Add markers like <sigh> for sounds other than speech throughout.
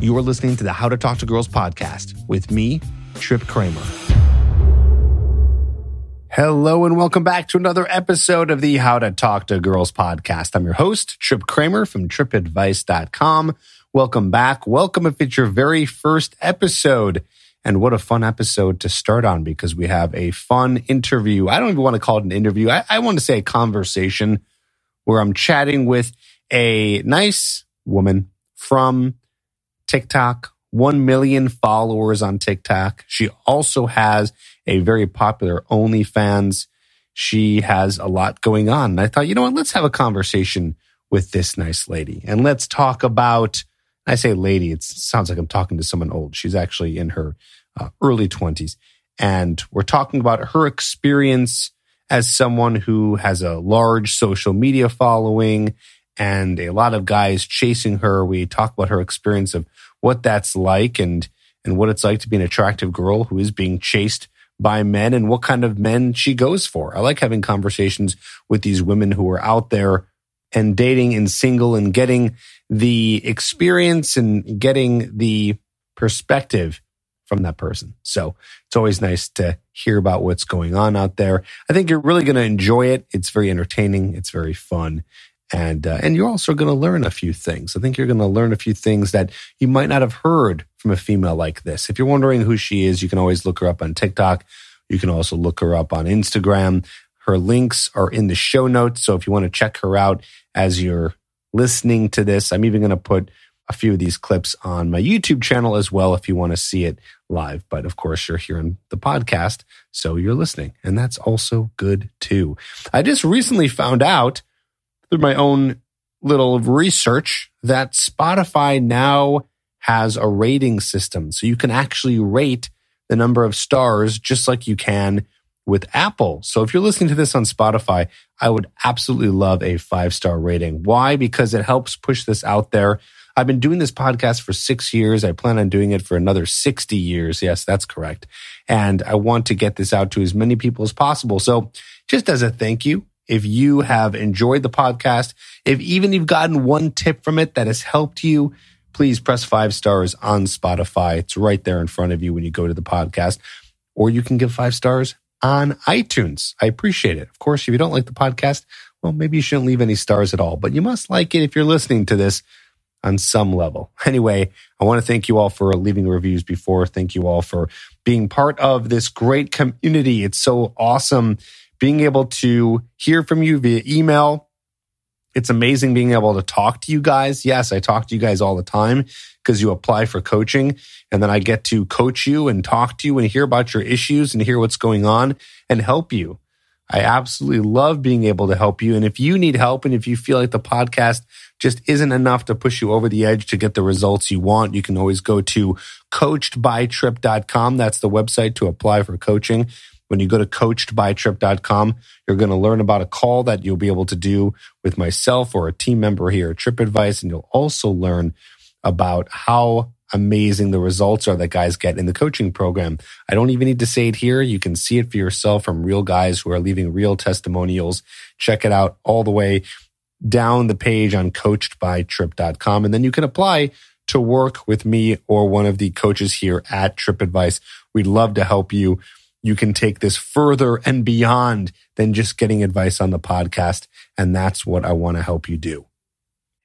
You are listening to the How to Talk to Girls podcast with me, Trip Kramer. Hello and welcome back to another episode of the How to Talk to Girls podcast. I'm your host, Trip Kramer from tripadvice.com. Welcome back. Welcome if it's your very first episode. And what a fun episode to start on because we have a fun interview. I don't even want to call it an interview. I, I want to say a conversation where I'm chatting with a nice woman from TikTok, 1 million followers on TikTok. She also has a very popular OnlyFans. She has a lot going on. And I thought, you know what? Let's have a conversation with this nice lady and let's talk about. I say lady, it sounds like I'm talking to someone old. She's actually in her uh, early 20s. And we're talking about her experience as someone who has a large social media following and a lot of guys chasing her. We talk about her experience of what that's like and and what it's like to be an attractive girl who is being chased by men and what kind of men she goes for. I like having conversations with these women who are out there and dating and single and getting the experience and getting the perspective from that person. So it's always nice to hear about what's going on out there. I think you're really going to enjoy it. It's very entertaining. It's very fun and uh, and you're also going to learn a few things. I think you're going to learn a few things that you might not have heard from a female like this. If you're wondering who she is, you can always look her up on TikTok. You can also look her up on Instagram. Her links are in the show notes, so if you want to check her out as you're listening to this, I'm even going to put a few of these clips on my YouTube channel as well if you want to see it live. But of course, you're hearing the podcast, so you're listening, and that's also good too. I just recently found out through my own little research that Spotify now has a rating system. So you can actually rate the number of stars just like you can with Apple. So if you're listening to this on Spotify, I would absolutely love a five star rating. Why? Because it helps push this out there. I've been doing this podcast for six years. I plan on doing it for another 60 years. Yes, that's correct. And I want to get this out to as many people as possible. So just as a thank you, if you have enjoyed the podcast, if even you've gotten one tip from it that has helped you, please press five stars on Spotify. It's right there in front of you when you go to the podcast, or you can give five stars on iTunes. I appreciate it. Of course, if you don't like the podcast, well, maybe you shouldn't leave any stars at all, but you must like it if you're listening to this on some level. <laughs> Anyway, I want to thank you all for leaving reviews before. Thank you all for being part of this great community. It's so awesome being able to hear from you via email. It's amazing being able to talk to you guys. Yes, I talk to you guys all the time because you apply for coaching and then I get to coach you and talk to you and hear about your issues and hear what's going on and help you. I absolutely love being able to help you. And if you need help and if you feel like the podcast just isn't enough to push you over the edge to get the results you want, you can always go to coachedbytrip.com. That's the website to apply for coaching. When you go to coachedbytrip.com, you're going to learn about a call that you'll be able to do with myself or a team member here at Trip Advice. And you'll also learn about how amazing the results are that guys get in the coaching program. I don't even need to say it here. You can see it for yourself from real guys who are leaving real testimonials. Check it out all the way down the page on coachedbytrip.com. And then you can apply to work with me or one of the coaches here at Trip Advice. We'd love to help you you can take this further and beyond than just getting advice on the podcast. And that's what I want to help you do.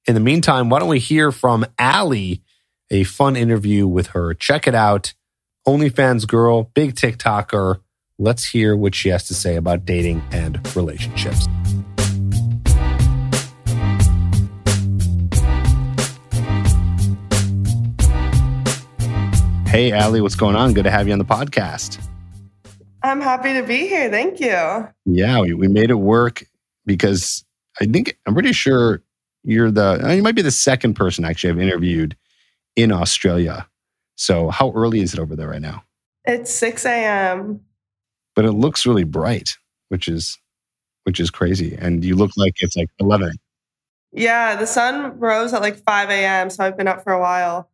In the meantime, why don't we hear from Allie, a fun interview with her? Check it out. OnlyFans girl, big TikToker. Let's hear what she has to say about dating and relationships. Hey, Allie, what's going on? Good to have you on the podcast. I'm happy to be here. Thank you. Yeah, we, we made it work because I think I'm pretty sure you're the uh, you might be the second person actually I've interviewed in Australia. So how early is it over there right now? It's 6 a.m. But it looks really bright, which is which is crazy. And you look like it's like 11. Yeah, the sun rose at like 5 a.m. So I've been up for a while.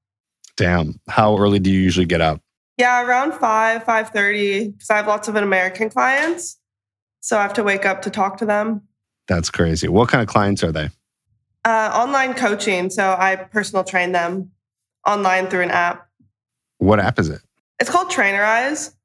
Damn. How early do you usually get up? Yeah, around 5, 5.30, because I have lots of American clients. So I have to wake up to talk to them. That's crazy. What kind of clients are they? Uh, online coaching. So I personal train them. online through an app. What app is it? It's called Trainerize.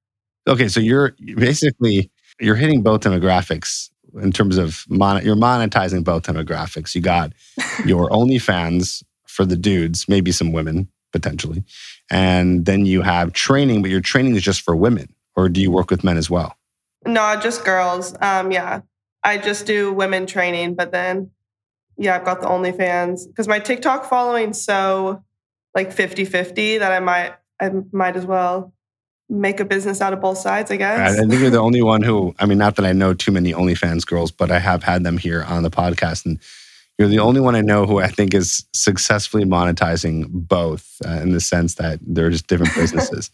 Okay, so you're basically you're hitting both demographics in terms of mon- you're monetizing both demographics. You got <laughs> your OnlyFans for the dudes, maybe some women potentially, and then you have training, but your training is just for women, or do you work with men as well? No, just girls. Um, yeah, I just do women training, but then yeah, I've got the OnlyFans because my TikTok following so like 50-50 that I might I might as well make a business out of both sides, I guess. I think you're the <laughs> only one who, I mean, not that I know too many OnlyFans girls, but I have had them here on the podcast. And you're the only one I know who I think is successfully monetizing both uh, in the sense that they're just different <laughs> businesses.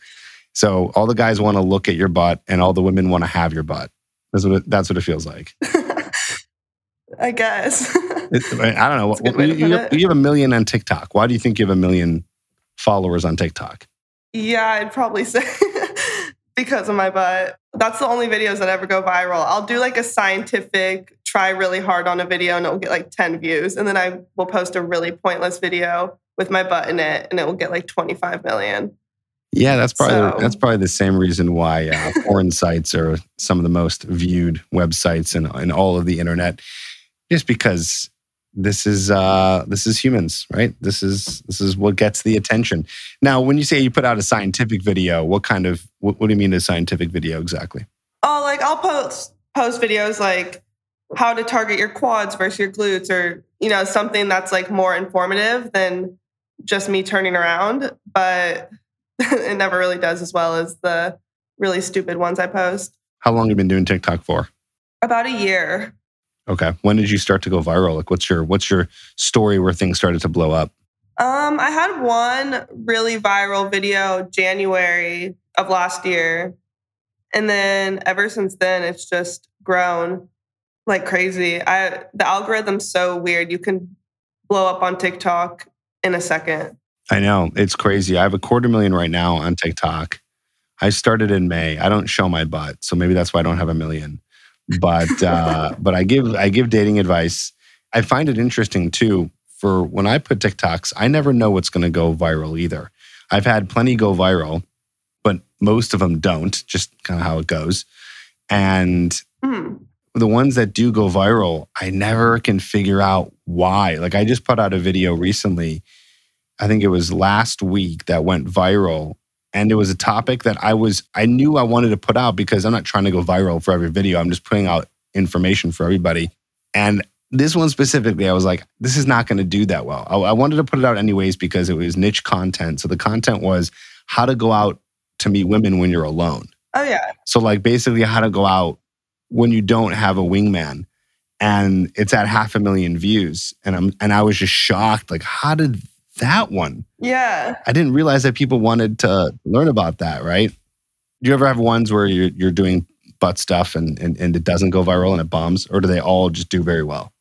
so all the guys want to look at your butt and all the women want to have your butt. That's what it, that's what it feels like. <laughs> I guess. It, I don't know. Well, you, you, you have a million on TikTok. Why do you think you have a million followers on TikTok? Yeah, I'd probably say <laughs> because of my butt. That's the only videos that ever go viral. I'll do like a scientific, try really hard on a video and it'll get like 10 views. And then I will post a really pointless video with my butt in it and it will get like 25 million. Yeah, that's probably so. that's probably the same reason why uh, <laughs> porn sites are some of the most viewed websites in, in all of the internet, just because this is uh, this is humans, right? This is this is what gets the attention. Now, when you say you put out a scientific video, what kind of what, what do you mean a scientific video exactly? Oh, like I'll post post videos like how to target your quads versus your glutes, or you know something that's like more informative than just me turning around. But <laughs> it never really does as well as the really stupid ones I post. How long have you been doing TikTok for? About a year. Okay. When did you start to go viral? Like what's your what's your story where things started to blow up? Um, I had one really viral video January of last year. And then ever since then it's just grown like crazy. I the algorithm's so weird. You can blow up on TikTok in a second. I know. It's crazy. I have a quarter million right now on TikTok. I started in May. I don't show my butt, so maybe that's why I don't have a million but uh, <laughs> but I give I give dating advice. I find it interesting too. For when I put TikToks, I never know what's going to go viral either. I've had plenty go viral, but most of them don't. Just kind of how it goes. And mm. The ones that do go viral, I never can figure out why. Like I just put out a video recently. I think it was last week that went viral and it was a topic that I was I knew I wanted to put out because I'm not trying to go viral for every video. I'm just putting out information for everybody. And this one specifically, I was like, this is not going to do that well. I, I, wanted to put it out anyways because it was niche content. So the content was how to go out to meet women when you're alone. Oh yeah. So like basically how to go out when you don't have a wingman. And it's at half a million views. And I'm and I was just shocked. Like, how did that one. Yeah. I didn't realize that people wanted to learn about that, right? Do you ever have ones where you're, you're doing butt stuff and, and, and it doesn't go viral and it bombs, or do they all just do very well?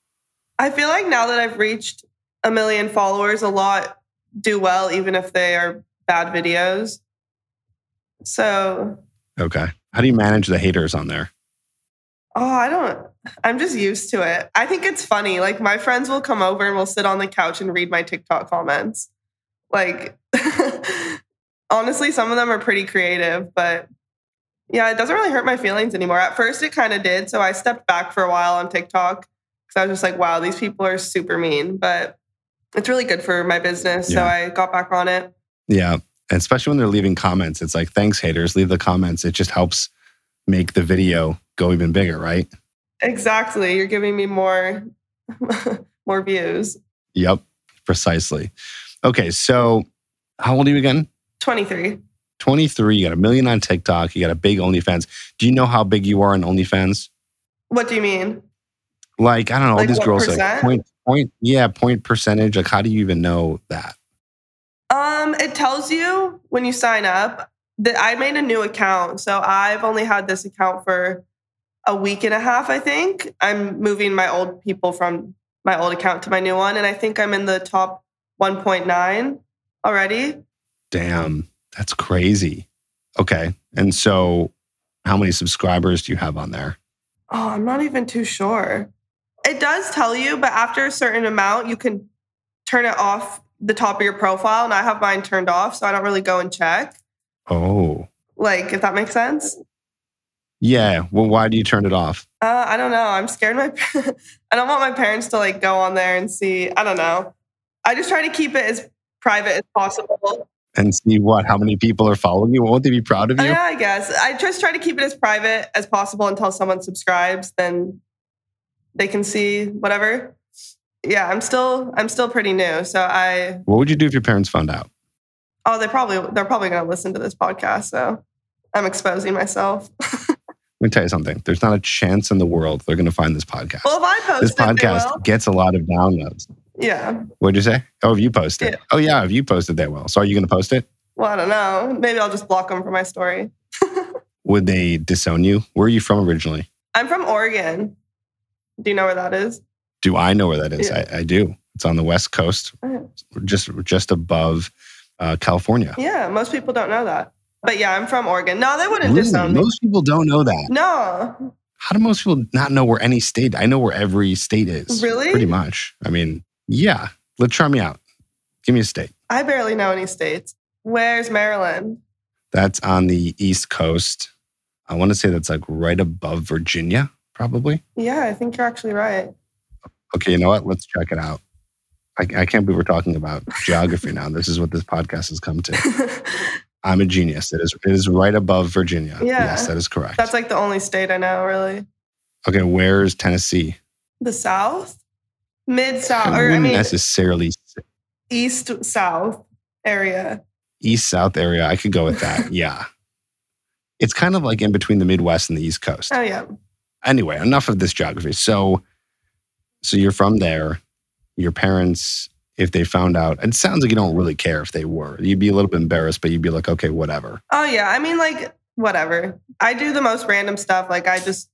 I feel like now that I've reached a million followers, a lot do well, even if they are bad videos. So. Okay. How do you manage the haters on there? Oh, I don't. I'm just used to it. I think it's funny. Like my friends will come over and we'll sit on the couch and read my TikTok comments. Like <laughs> honestly, some of them are pretty creative, but yeah, it doesn't really hurt my feelings anymore. At first it kind of did, so I stepped back for a while on TikTok cuz I was just like, wow, these people are super mean, but it's really good for my business, yeah. so I got back on it. Yeah. Especially when they're leaving comments, it's like, thanks, haters, leave the comments. It just helps make the video go even bigger, right? Exactly. You're giving me more <laughs> more views. Yep, precisely. Okay, so how old are you again? 23. 23. You got a million on TikTok. You got a big OnlyFans. Do you know how big you are on OnlyFans? What do you mean? Like, I don't know, like all these girls percent? like point point yeah, point percentage. Like, how do you even know that? Um, it tells you when you sign up. That I made a new account. So I've only had this account for a week and a half, I think. I'm moving my old people from my old account to my new one. And I think I'm in the top 1.9 already. Damn, that's crazy. Okay. And so, how many subscribers do you have on there? Oh, I'm not even too sure. It does tell you, but after a certain amount, you can turn it off the top of your profile, and I have mine turned off, so I don't really go and check. Oh. Like, if that makes sense. Yeah. Well, why do you turn it off? Uh, I don't know. I'm scared. My <laughs> I don't want my parents to like go on there and see. I don't know. I just try to keep it as private as possible. And see what? How many people are following you? Won't they be proud of you? Yeah, I guess. I just try to keep it as private as possible until someone subscribes. Then they can see whatever. Yeah, I'm still I'm still pretty new. So I What would you do if your parents found out? Oh they probably they're probably gonna listen to this podcast. So I'm exposing myself. <laughs> Let me tell you something. There's not a chance in the world they're going to find this podcast. well, if I post this it, podcast gets a lot of downloads. Yeah. What'd you say? Oh, if you post it. Yeah. Oh, yeah. If you posted, they will. So are you going to post it? Well, I don't know. Maybe I'll just block them from my story. <laughs> Would they disown you? Where are you from originally? I'm from Oregon. Do you know where that is? Do I know where that is? Yeah. I, I do. It's on the West Coast, Oh. just just above uh, California. Yeah, most people don't know that. But yeah, I'm from Oregon. No, they wouldn't Really? disown me. Most people don't know that. No, How do most people not know where any state? I know where every state is. Really? Pretty much. I mean, yeah. Let's try me out. Give me a state. I barely know any states. Where's Maryland? That's on the East Coast. I want to say that's like right above Virginia, probably. Yeah, I think you're actually right. Okay, you know what? Let's check it out. I, I can't believe we're talking about <laughs> geography now. This is what this podcast has come to. <laughs> I'm a genius. It is it is right above Virginia. Yeah. Yes, that is correct. That's like the only state I know, really. okay, where's Tennessee? The South? Mid South, I or I wouldn't mean, necessarily East South area. east south area. I could go with that. <laughs> yeah. It's kind of like in between the Midwest and the East Coast. Oh, yeah. Anyway, enough of this geography. So so you're from there. Your parents, if they found out, it sounds like you don't really care if they were. You'd be a little bit embarrassed, but you'd be like, okay, whatever. Oh, yeah. I mean, like, whatever. I do the most random stuff. Like, I just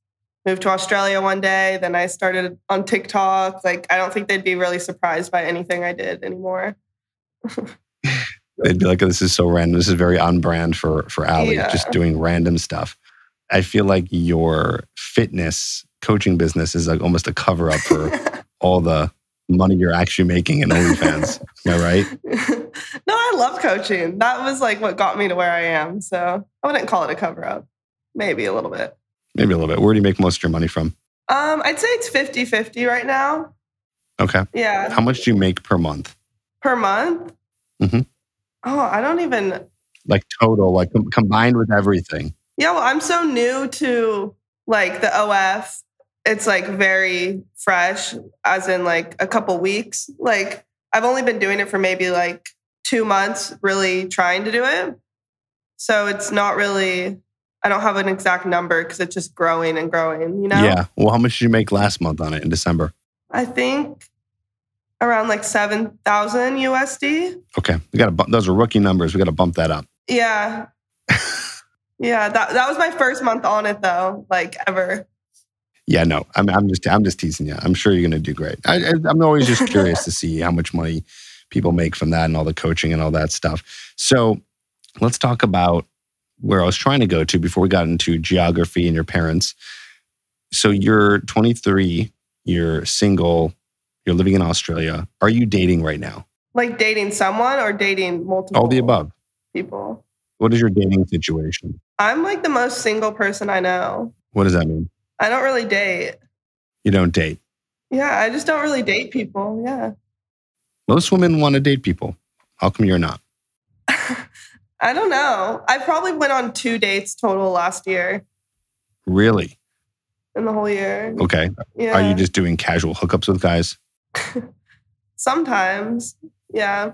moved to Australia one day. Then I started on TikTok. Like, I don't think they'd be really surprised by anything I did anymore. <laughs> They'd be like, this is so random. This is very on brand for for Allie, Yeah. just doing random stuff. I feel like your fitness coaching business is like almost a cover up for <laughs> all the money you're actually making in OnlyFans. Am I right? <laughs> no, I love coaching. That was like what got me to where I am. So I wouldn't call it a cover up. Maybe a little bit. Maybe a little bit. Where do you make most of your money from? Um, I'd say it's 50 50 right now. Okay. Yeah. How much do you make per month? Per month? Mm-hmm. Oh, I don't even. Like total, like com- combined with everything. Yeah, well, I'm so new to like the OF. It's like very fresh, as in like a couple weeks. Like I've only been doing it for maybe like two months, really trying to do it. So it's not really, I don't have an exact number because it's just growing and growing, you know? Yeah. Well, how much did you make last month on it in December? I think around like 7,000 USD. Okay. We got to those are rookie numbers. We got to bump that up. Yeah. <laughs> yeah, that, that was my first month on it though, like ever. Yeah, no, I'm, I'm just, I'm just teasing you. I'm sure you're going to do great. I, I'm always just curious to see how much money people make from that and all the coaching and all that stuff. So let's talk about where I was trying to go to before we got into geography and your parents. So you're 23, you're single, you're living in Australia. Are you dating right now? Like dating someone or dating multiple All the above. people. What is your dating situation? I'm like the most single person I know. What does that mean? I don't really date. You don't date. Yeah, I just don't really date people. Yeah. Most women want to date people. How come you're not? <laughs> I don't know. I probably went on two dates total last year Really? in the whole year. Okay. Yeah. Are you just doing casual hookups with guys? <laughs> Sometimes. Yeah.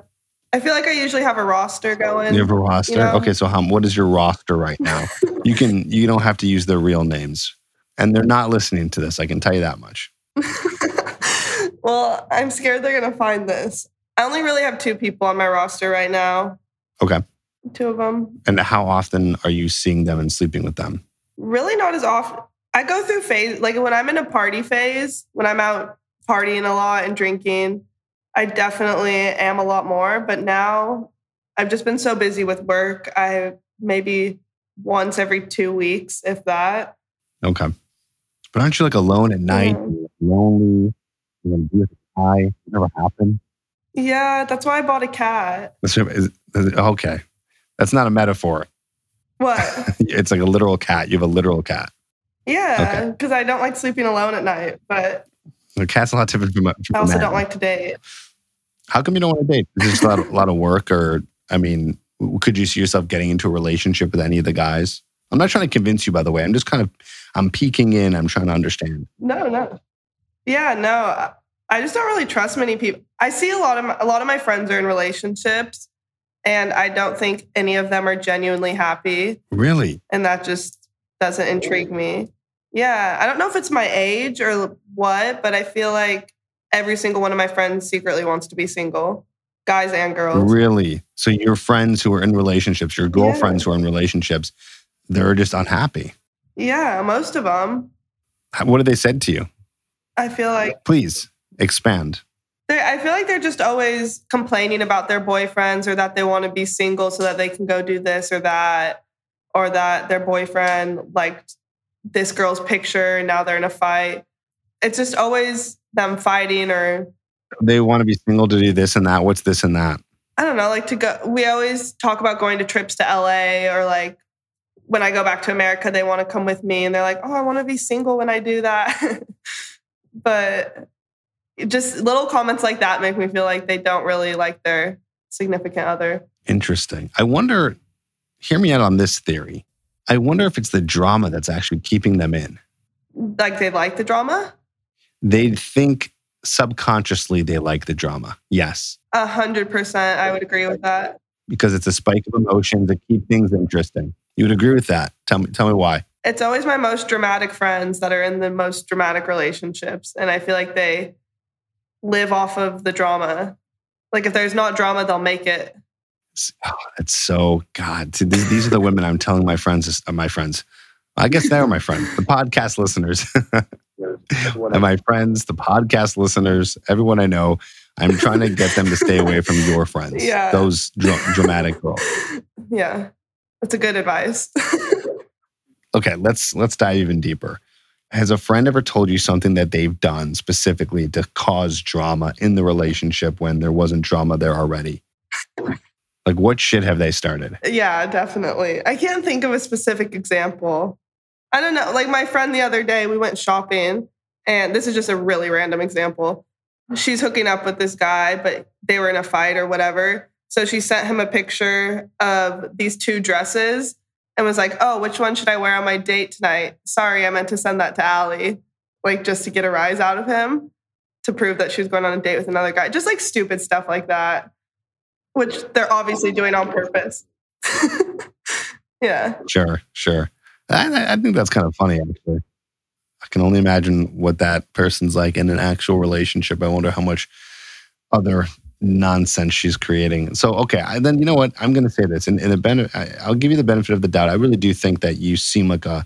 I feel like I usually have a roster going. You have a roster. you know? Okay, so how, what is your roster right now? <laughs> you can you don't have to use their real names, and they're not listening to this. I can tell you that much. <laughs> well, I'm scared they're going to find this. I only really have two people on my roster right now. Okay. Two of them. And how often are you seeing them and sleeping with them? Really not as often. I go through phase, like when I'm in a party phase, when I'm out partying a lot and drinking, I definitely am a lot more. But now I've just been so busy with work. I maybe once every two weeks, if that. Okay. But aren't you like alone at night, Yeah. lonely? You're gonna be with a guy. It never happened. Yeah, that's why I bought a cat. Okay. That's not a metaphor. What? <laughs> It's like a literal cat. You have a literal cat. Yeah, because I don't like sleeping alone at night, but The cat's a lot different from, from I also don't like to date. How come you don't want to date? Is it just a lot, a lot of work, or I mean, could you see yourself getting into a relationship with any of the guys? I'm not trying to convince you, by the way. I'm just kind of, I'm peeking in. I'm trying to understand. No, no. Yeah, no. I just don't really trust many people. I see a lot of my, a lot of my friends are in relationships, and I don't think any of them are genuinely happy, Really? and that just doesn't intrigue me. Yeah, I don't know if it's my age or what, but I feel like every single one of my friends secretly wants to be single, guys and girls. Really? So your friends who are in relationships, your girlfriends who are in relationships, they're just unhappy. Yeah, most of them. What have they said to you? I feel like Please expand. I feel like they're just always complaining about their boyfriends or that they want to be single so that they can go do this or that, or that their boyfriend liked this girl's picture and now they're in a fight. It's just always them fighting or They want to be single to do this and that. What's this and that? I don't know, like to go. We always talk about going to trips to LA or like when I go back to America, they want to come with me and they're like, oh, I want to be single when I do that. <laughs> but just little comments like that make me feel like they don't really like their significant other. Interesting. I wonder, hear me out on this theory. I wonder if it's the drama that's actually keeping them in. Like they like the drama. They think subconsciously they like the drama. Yes, A hundred percent. I would agree with that. because it's a spike of emotions that keep things interesting. You would agree with that? Tell me, tell me why. It's always my most dramatic friends that are in the most dramatic relationships. And I feel like they live off of the drama. Like if there's not drama, they'll make it. Oh, it's so God. see, These, these are the women I'm telling my friends. Uh, my friends. I guess they are my friends. The podcast listeners, <laughs> and my friends, the podcast listeners, everyone I know. I'm trying to get them to stay away from your friends. <laughs> Yeah. Those dra- dramatic girls. <laughs> Yeah. That's a good advice. <laughs> Okay, let's let's dive even deeper. Has a friend ever told you something that they've done specifically to cause drama in the relationship when there wasn't drama there already? Like what shit have they started? yeah, definitely. I can't think of a specific example. I don't know. Like my friend the other day, we went shopping, and this is just a really random example. She's hooking up with this guy, but they were in a fight or whatever. So she sent him a picture of these two dresses and was like, Oh, which one should I wear on my date tonight? Sorry, I meant to send that to Allie, like just to get a rise out of him to prove that she was going on a date with another guy. Just like stupid stuff like that, which they're obviously doing on purpose. <laughs> yeah. Sure, sure. I, I think that's kind of funny, actually. I can only imagine what that person's like in an actual relationship. I wonder how much other nonsense she's creating. So, okay, I, then you know what? I'm going to say this, and, and the ben- I, I'll give you the benefit of the doubt. I really do think that you seem like a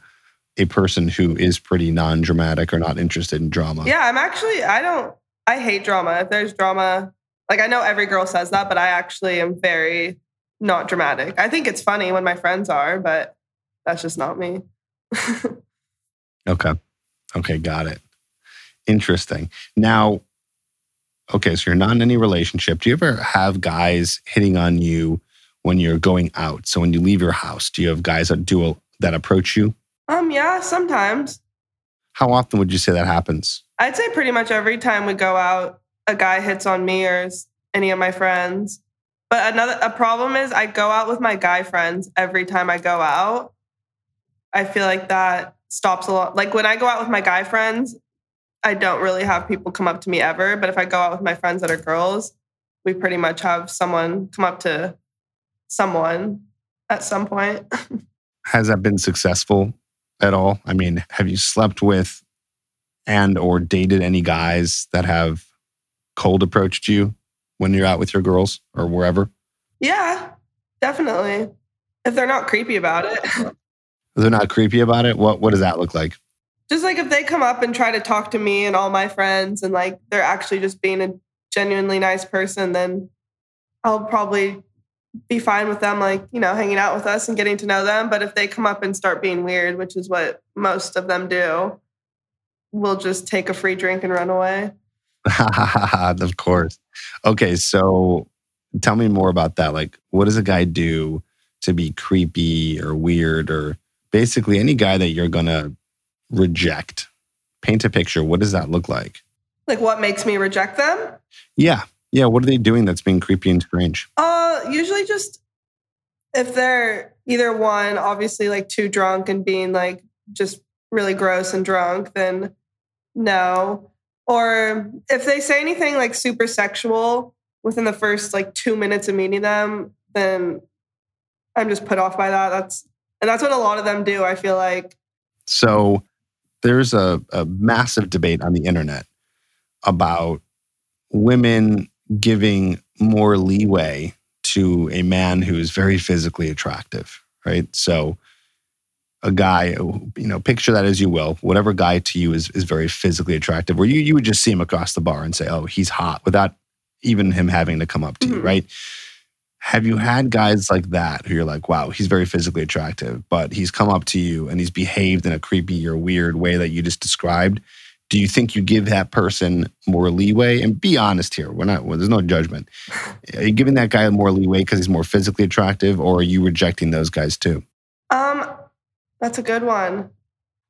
a person who is pretty non-dramatic or not interested in drama. Yeah, I'm actually, I don't, I hate drama. If there's drama, like I know every girl says that, but I actually am very not dramatic. I think it's funny when my friends are, but that's just not me. <laughs> Okay. Okay, got it. Interesting. Now, okay, so you're not in any relationship. Do you ever have guys hitting on you when you're going out? So when you leave your house, do you have guys that do that approach you? um, yeah, sometimes. How often would you say that happens? I'd say pretty much every time we go out, a guy hits on me or any of my friends. But another a problem is I go out with my guy friends every time I go out. I feel like that stops a lot. Like when I go out with my guy friends, I don't really have people come up to me ever. But if I go out with my friends that are girls, we pretty much have someone come up to someone at some point. <laughs> Has that been successful at all? I mean, have you slept with and or dated any guys that have cold approached you when you're out with your girls or wherever? yeah, definitely. If they're not creepy about it. They're not creepy about it. What what does that look like? Just like if they come up and try to talk to me and all my friends and like they're actually just being a genuinely nice person then i'll probably be fine with them like you know hanging out with us and getting to know them but if they come up and start being weird which is what most of them do we'll just take a free drink and run away <laughs> of course. Okay, so tell me more about that. Like, what does a guy do to be creepy or weird or basically any guy that you're gonna reject? Paint a picture. What does that look like? Like, what makes me reject them? Yeah. Yeah. What are they doing that's being creepy and strange? Uh, usually just if they're either one, obviously like too drunk and being like just really gross and drunk, then no. Or if they say anything like super sexual within the first like two minutes of meeting them, then I'm just put off by that. That's and that's what a lot of them do. I feel like. So there's a, a massive debate on the internet about women giving more leeway to a man who is very physically attractive, right? So a guy, you know, picture that as you will, whatever guy to you is, is very physically attractive, where you, you would just see him across the bar and say, oh, he's hot without even him having to come up to mm-hmm. you, right? Have you had guys like that who you're like, wow, he's very physically attractive, but he's come up to you and he's behaved in a creepy or weird way that you just described? Do you think you give that person more leeway? And be honest here. We're not. Well, there's no judgment. Are you giving that guy more leeway because he's more physically attractive, or are you rejecting those guys too? Um, that's a good one.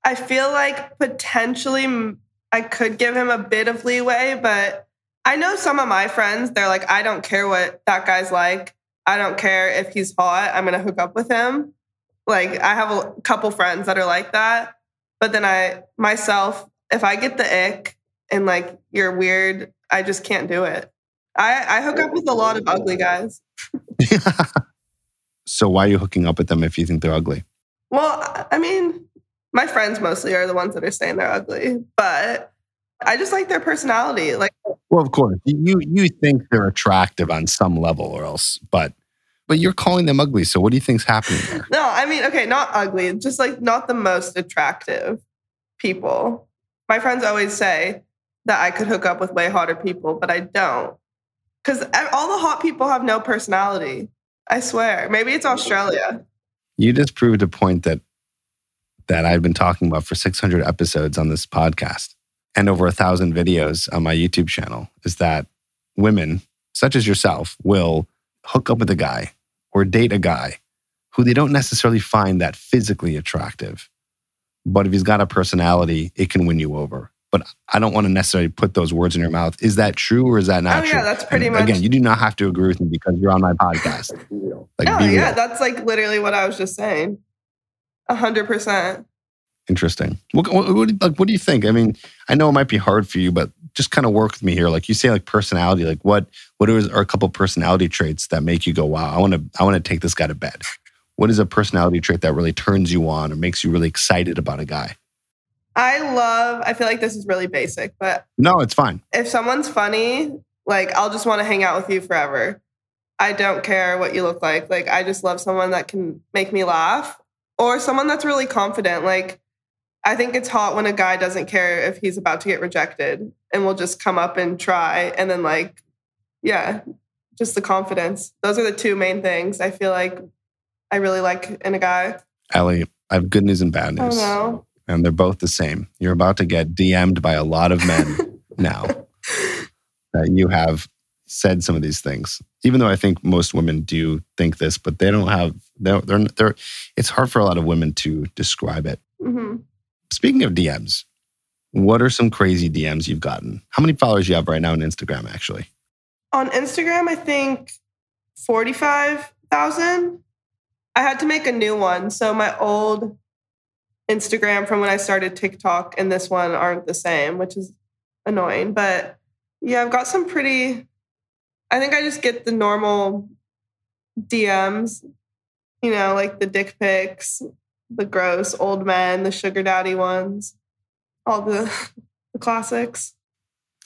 I feel like potentially I could give him a bit of leeway, but I know some of my friends, they're like, I don't care what that guy's like. I don't care if he's hot. I'm going to hook up with him. Like, I have a couple friends that are like that. But then I, myself, if I get the ick and like you're weird, I just can't do it. I, I hook up with a lot of ugly guys. <laughs> so why are you hooking up with them if you think they're ugly? Well, I mean, my friends mostly are the ones that are saying they're ugly, but I just like their personality. Like, well, of course, you you think they're attractive on some level, or else, but but you're calling them ugly. So what do you think's happening there? No, I mean, okay, not ugly, just like not the most attractive people. My friends always say that I could hook up with way hotter people, but I don't, because all the hot people have no personality. I swear. Maybe it's Australia. You just proved a point that that I've been talking about for 600 episodes on this podcast and over a thousand videos on my YouTube channel is that women, such as yourself, will hook up with a guy or date a guy who they don't necessarily find that physically attractive. But if he's got a personality, it can win you over. But I don't want to necessarily put those words in your mouth. Is that true or is that not oh, true? Yeah, that's pretty and much. Again, you do not have to agree with me because you're on my podcast. <laughs> Like, oh, yeah, that's like literally what I was just saying. A hundred percent. Interesting. What, what, what, like, what do you think? I mean, I know it might be hard for you, but just kind of work with me here. Like you say, like personality. Like what? What are, are a couple personality traits that make you go, "Wow, I want to, I want to take this guy to bed." What is a personality trait that really turns you on or makes you really excited about a guy? I love. I feel like this is really basic, but no, it's fine. If someone's funny, like I'll just want to hang out with you forever. I don't care what you look like. Like, I just love someone that can make me laugh or someone that's really confident. Like, I think it's hot when a guy doesn't care if he's about to get rejected and will just come up and try. And then, like, yeah, just the confidence. Those are the two main things I feel like I really like in a guy. Ellie, I have good news and bad news. Oh, no. And they're both the same. You're about to get DM'd by a lot of men <laughs> now that you have said some of these things. Even though I think most women do think this, but they don't have. They're they're. they're it's hard for a lot of women to describe it. Mm-hmm. Speaking of DMs, what are some crazy DMs you've gotten? How many followers you have right now on Instagram? Actually, on Instagram, I think forty-five thousand. I had to make a new one, so my old Instagram from when I started TikTok and this one aren't the same, which is annoying. But yeah, I've got some pretty I think I just get the normal DMs, you know, like the dick pics, the gross old men, the sugar daddy ones, all the, <laughs> the classics.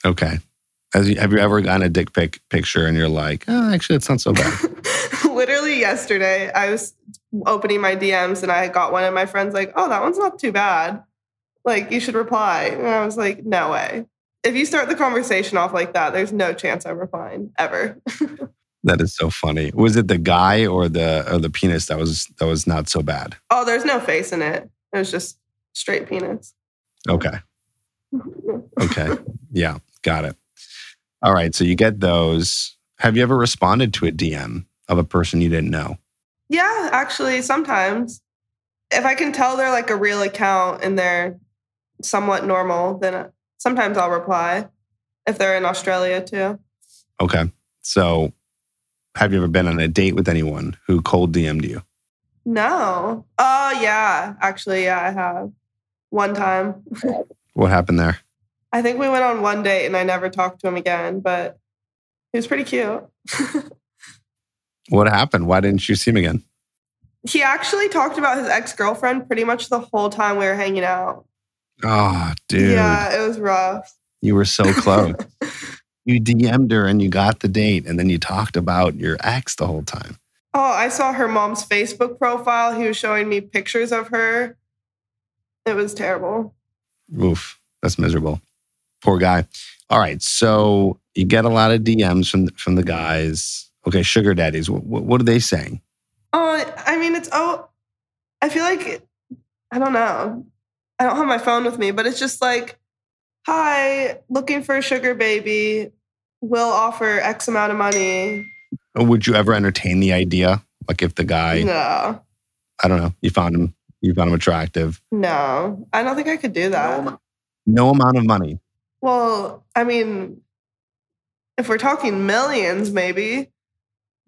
Okay. You, have you ever gotten a dick pic picture and you're like, oh, actually, it's not so bad? <laughs> Literally yesterday, I was opening my DMs and I got one of my friends like, oh, that one's not too bad. Like, you should reply. And I was like, no way if you start the conversation off like that, there's no chance I'm replying ever. <laughs> that is so funny. Was it the guy or the or the penis that was that was not so bad? Oh, there's no face in it. It was just straight penis. Okay. <laughs> okay. Yeah, got it. All right. So you get those. Have you ever responded to a DM of a person you didn't know? Yeah, actually, sometimes. If I can tell they're like a real account and they're somewhat normal, then uh, sometimes I'll reply if they're in Australia too. Okay. So have you ever been on a date with anyone who cold DM'd you? No. Oh, yeah. Actually, yeah, I have. One time. <laughs> What happened there? I think we went on one date and I never talked to him again, but he was pretty cute. What happened? Why didn't you see him again? he actually talked about his ex girlfriend pretty much the whole time we were hanging out. Oh, dude. Yeah, it was rough. You were so close. <laughs> you DM'd her and you got the date, and then you talked about your ex the whole time. Oh, I saw her mom's Facebook profile. He was showing me pictures of her. It was terrible. Oof, that's miserable. Poor guy. All right, so you get a lot of DMs from from the guys. Okay, sugar daddies. What, what are they saying? Oh, I mean, it's oh, I feel like I don't know. I don't have my phone with me, but it's just like, hi, looking for a sugar baby. Will offer X amount of money. Would you ever entertain the idea? Like if the guy, No, I don't know, you found him, you found him attractive, no, I don't think I could do that. no amount of money. Well, I mean, if we're talking millions, maybe,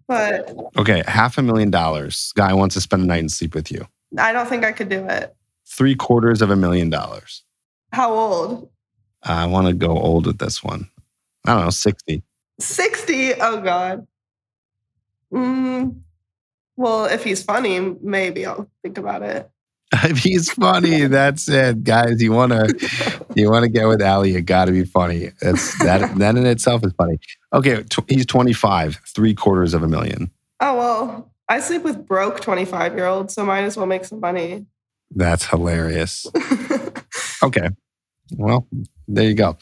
but Okay, half a million dollars. Guy wants to spend a night and sleep with you. I don't think I could do it. Three quarters of a million dollars. How old? I want to go old with this one. I don't know, 60. 60? Oh, God. Mm, well, if he's funny, maybe I'll think about it. <laughs> If he's funny, that's it, guys. You want to <laughs> you want to get with Allie, you got to be funny. That's that. that in itself is funny. Okay, tw- he's twenty five, three quarters of a million. Oh, well, I sleep with broke 25 year olds, so might as well make some money. That's hilarious. <laughs> Okay, well, there you go.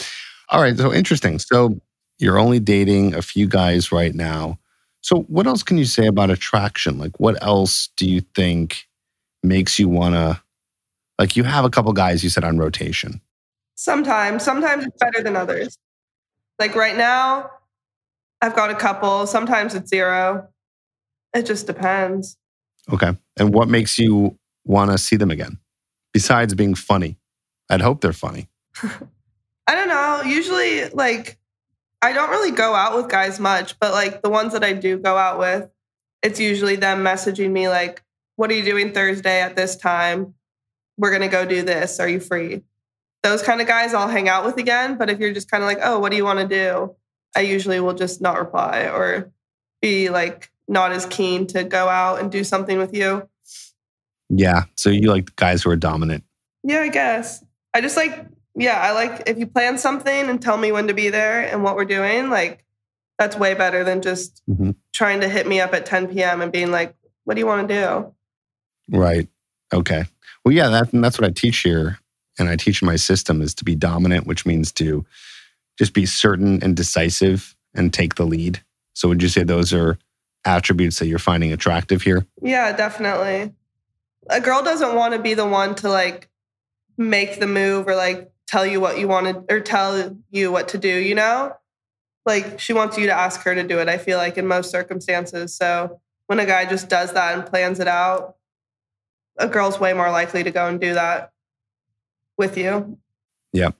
All right, so interesting. So you're only dating a few guys right now. So what else can you say about attraction? Like, what else do you think makes you want to? Like, you have a couple guys you said on rotation. sometimes, sometimes it's better than others. Like right now, I've got a couple. Sometimes it's zero. It just depends. Okay. And what makes you want to see them again? Besides being funny. I'd hope they're funny. <laughs> I don't know. Usually, like, I don't really go out with guys much, but like the ones that I do go out with, it's usually them messaging me, like, what are you doing Thursday at this time? We're going to go do this. Are you free? Those kind of guys I'll hang out with again. But if you're just kind of like, oh, what do you want to do? I usually will just not reply or be like not as keen to go out and do something with you. Yeah. So you like guys who are dominant. Yeah, I guess. I just like, yeah, I like if you plan something and tell me when to be there and what we're doing, like that's way better than just Mhm. trying to hit me up at 10 p.m. and being like, what do you want to do? Right. Okay. Well, yeah, that, that's what I teach here. And I teach my system is to be dominant, which means to just be certain and decisive and take the lead. So would you say those are attributes that you're finding attractive here? Yeah, definitely. A girl doesn't want to be the one to like make the move or like tell you what you wanted or tell you what to do, you know? Like she wants you to ask her to do it, I feel like in most circumstances. So when a guy just does that and plans it out, a girl's way more likely to go and do that with you. Yeah.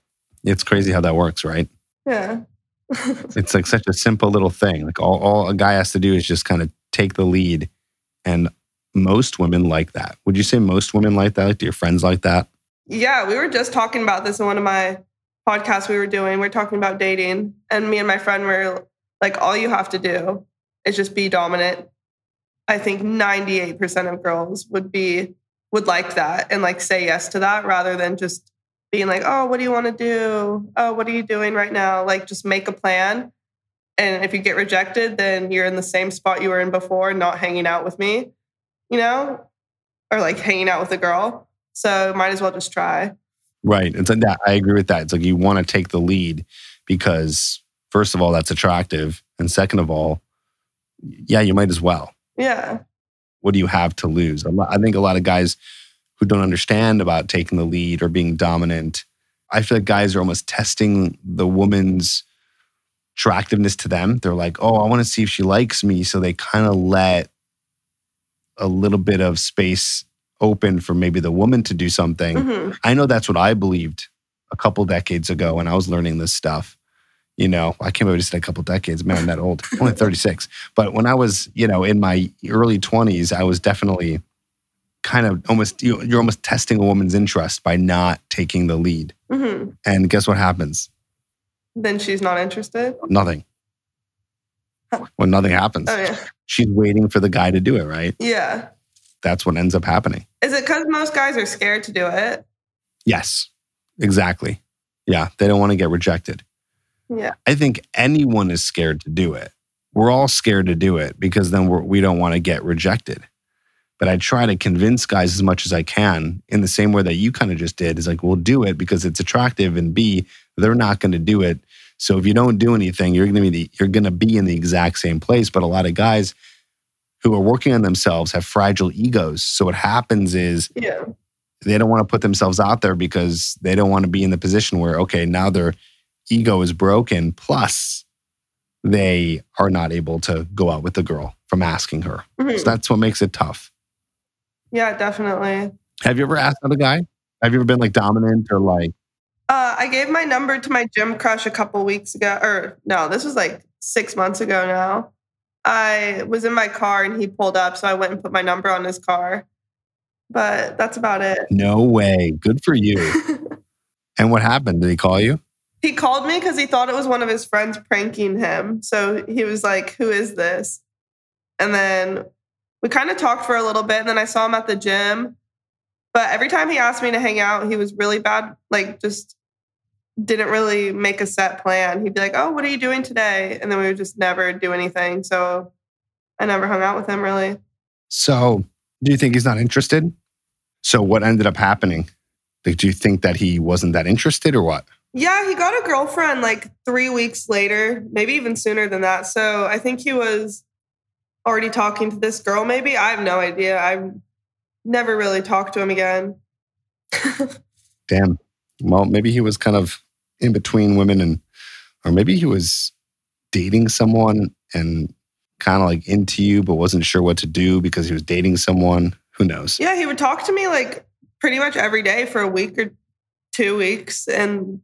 It's crazy how that works, right? Yeah. <laughs> It's like such a simple little thing. Like all, all a guy has to do is just kind of take the lead. And most women like that. Would you say most women like that? Like, do your friends like that? Yeah, we were just talking about this in one of my podcasts we were doing. We are talking about dating, and me and my friend were like, all you have to do is just be dominant. I think 98% of girls would be would like that and like say yes to that rather than just being like, oh, what do you want to do? Oh, what are you doing right now? Like just make a plan. And if you get rejected, then you're in the same spot you were in before, not hanging out with me, you know, or like hanging out with a girl. So might as well just try. Right. It's like that. I agree with that. It's like you want to take the lead because, first of all, that's attractive. And second of all, yeah, you might as well. Yeah. What do you have to lose? I think a lot of guys who don't understand about taking the lead or being dominant, I feel like guys are almost testing the woman's attractiveness to them. They're like, oh, I want to see if she likes me. So they kind of let a little bit of space open for maybe the woman to do something. Mhm. I know that's what I believed a couple decades ago when I was learning this stuff. You know, I can't believe I said a couple decades. Man, I'm that old. I'm <laughs> only 36. But when I was, you know, in my early 20s, I was definitely kind of almost, you- you're almost testing a woman's interest by not taking the lead. Mhm. And guess what happens? Then she's not interested. Nothing. When nothing happens, Oh yeah, she's waiting for the guy to do it, right? yeah. That's what ends up happening. Is it because most guys are scared to do it? Yes, exactly. Yeah, they don't want to get rejected. Yeah. I think anyone is scared to do it. We're all scared to do it because then we're, we don't want to get rejected. But I try to convince guys as much as I can in the same way that you kind of just did is like, we'll do it because it's attractive. And B, they're not going to do it. So if you don't do anything, you're going to be the, you're going to be in the exact same place. But a lot of guys who are working on themselves have fragile egos. So what happens is Yeah. they don't want to put themselves out there because they don't want to be in the position where okay now their ego is broken plus they are not able to go out with the girl from asking her Mhm. so that's what makes it tough Yeah, definitely. have you ever asked out a guy have you ever been like dominant or like Uh, I gave my number to my gym crush a couple weeks ago, or no, this was like six months ago now. I was in my car and he pulled up, so I went and put my number on his car. But that's about it. no way good for you <laughs> and what happened did he call you he called me because he thought it was one of his friends pranking him. So he was like, Who is this? And then we kind of talked for a little bit. And then I saw him at the gym. But every time he asked me to hang out, he was really bad, like just didn't really make a set plan. He'd be like, Oh, what are you doing today? And then we would just never do anything. So I never hung out with him really. so do you think he's not interested so what ended up happening like, do you think that he wasn't that interested or what Yeah, he got a girlfriend like three weeks later, maybe even sooner than that. So I think he was already talking to this girl, maybe. I have no idea. I've never really talked to him again. <laughs> Damn. Well, maybe he was kind of in between women and, or maybe he was dating someone and kind of like into you, but wasn't sure what to do because he was dating someone. Who knows? yeah, he would talk to me like pretty much every day for a week or two weeks. And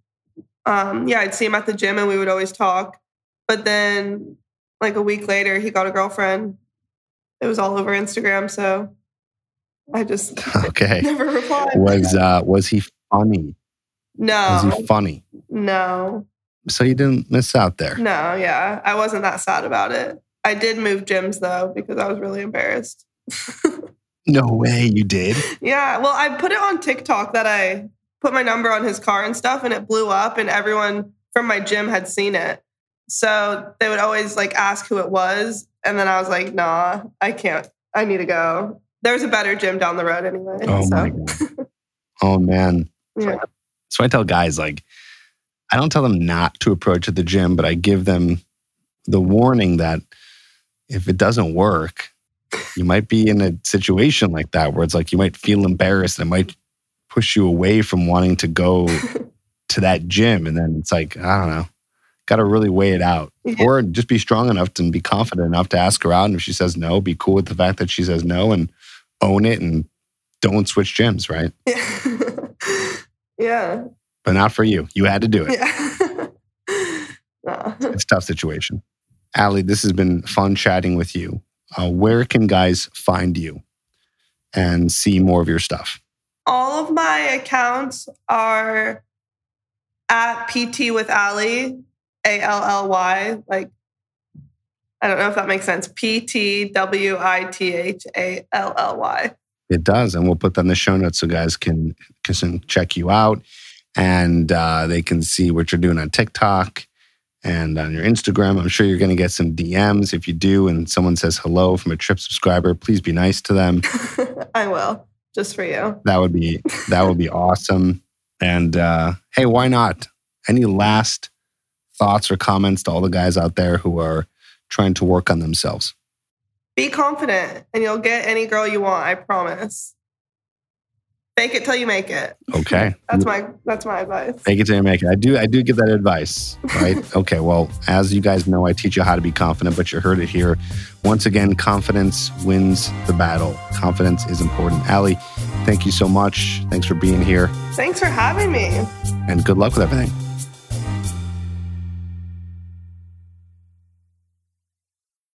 um, yeah, I'd see him at the gym and we would always talk. But then like a week later, he got a girlfriend. It was all over Instagram. So I just <laughs> Okay. <laughs> never replied. Was uh was he funny? Was No, he funny? no. So you didn't miss out there. No, yeah. I wasn't that sad about it. I did move gyms though because I was really embarrassed. <laughs> No way you did. yeah. Well, I put it on TikTok that I put my number on his car and stuff and it blew up and everyone from my gym had seen it. So they would always like ask who it was. And then I was like, nah, I can't. I need to go. There's a better gym down the road anyway. Oh so, my god. Oh man. <laughs> yeah. So I tell guys like I don't tell them not to approach at the gym, but I give them the warning that if it doesn't work, you might be in a situation like that where it's like you might feel embarrassed and it might push you away from wanting to go <laughs> to that gym. And then it's like, I don't know, got to really weigh it out. Yeah. Or just be strong enough and be confident enough to ask her out. And if she says no, be cool with the fact that she says no and own it and don't switch gyms, right? <laughs> yeah. But not for you. You had to do it. Yeah. <laughs> It's a tough situation. Allie, this has been fun chatting with you. Uh, where can guys find you and see more of your stuff? All of my accounts are at PT with Allie, A L L Y. Like, I don't know if that makes sense. P T W I T H A L L Y. It does, and we'll put that in the show notes so guys can can check you out and uh, they can see what you're doing on TikTok and on your Instagram. I'm sure you're going to get some DMs. If you do, and someone says hello from a Trip subscriber, please be nice to them. <laughs> I will, just for you. That would be that would be awesome. And uh, hey, why not? Any last thoughts or comments to all the guys out there who are trying to work on themselves? Be confident and you'll get any girl you want, I promise. Fake it till you make it. Okay. <laughs> That's my that's my advice. Fake it till you make it. I do I do give that advice, right? <laughs> okay. Well, as you guys know, I teach you how to be confident, but you heard it here. Once again, confidence wins the battle. Confidence is important. Allie, thank you so much. Thanks for being here. Thanks for having me. And good luck with everything.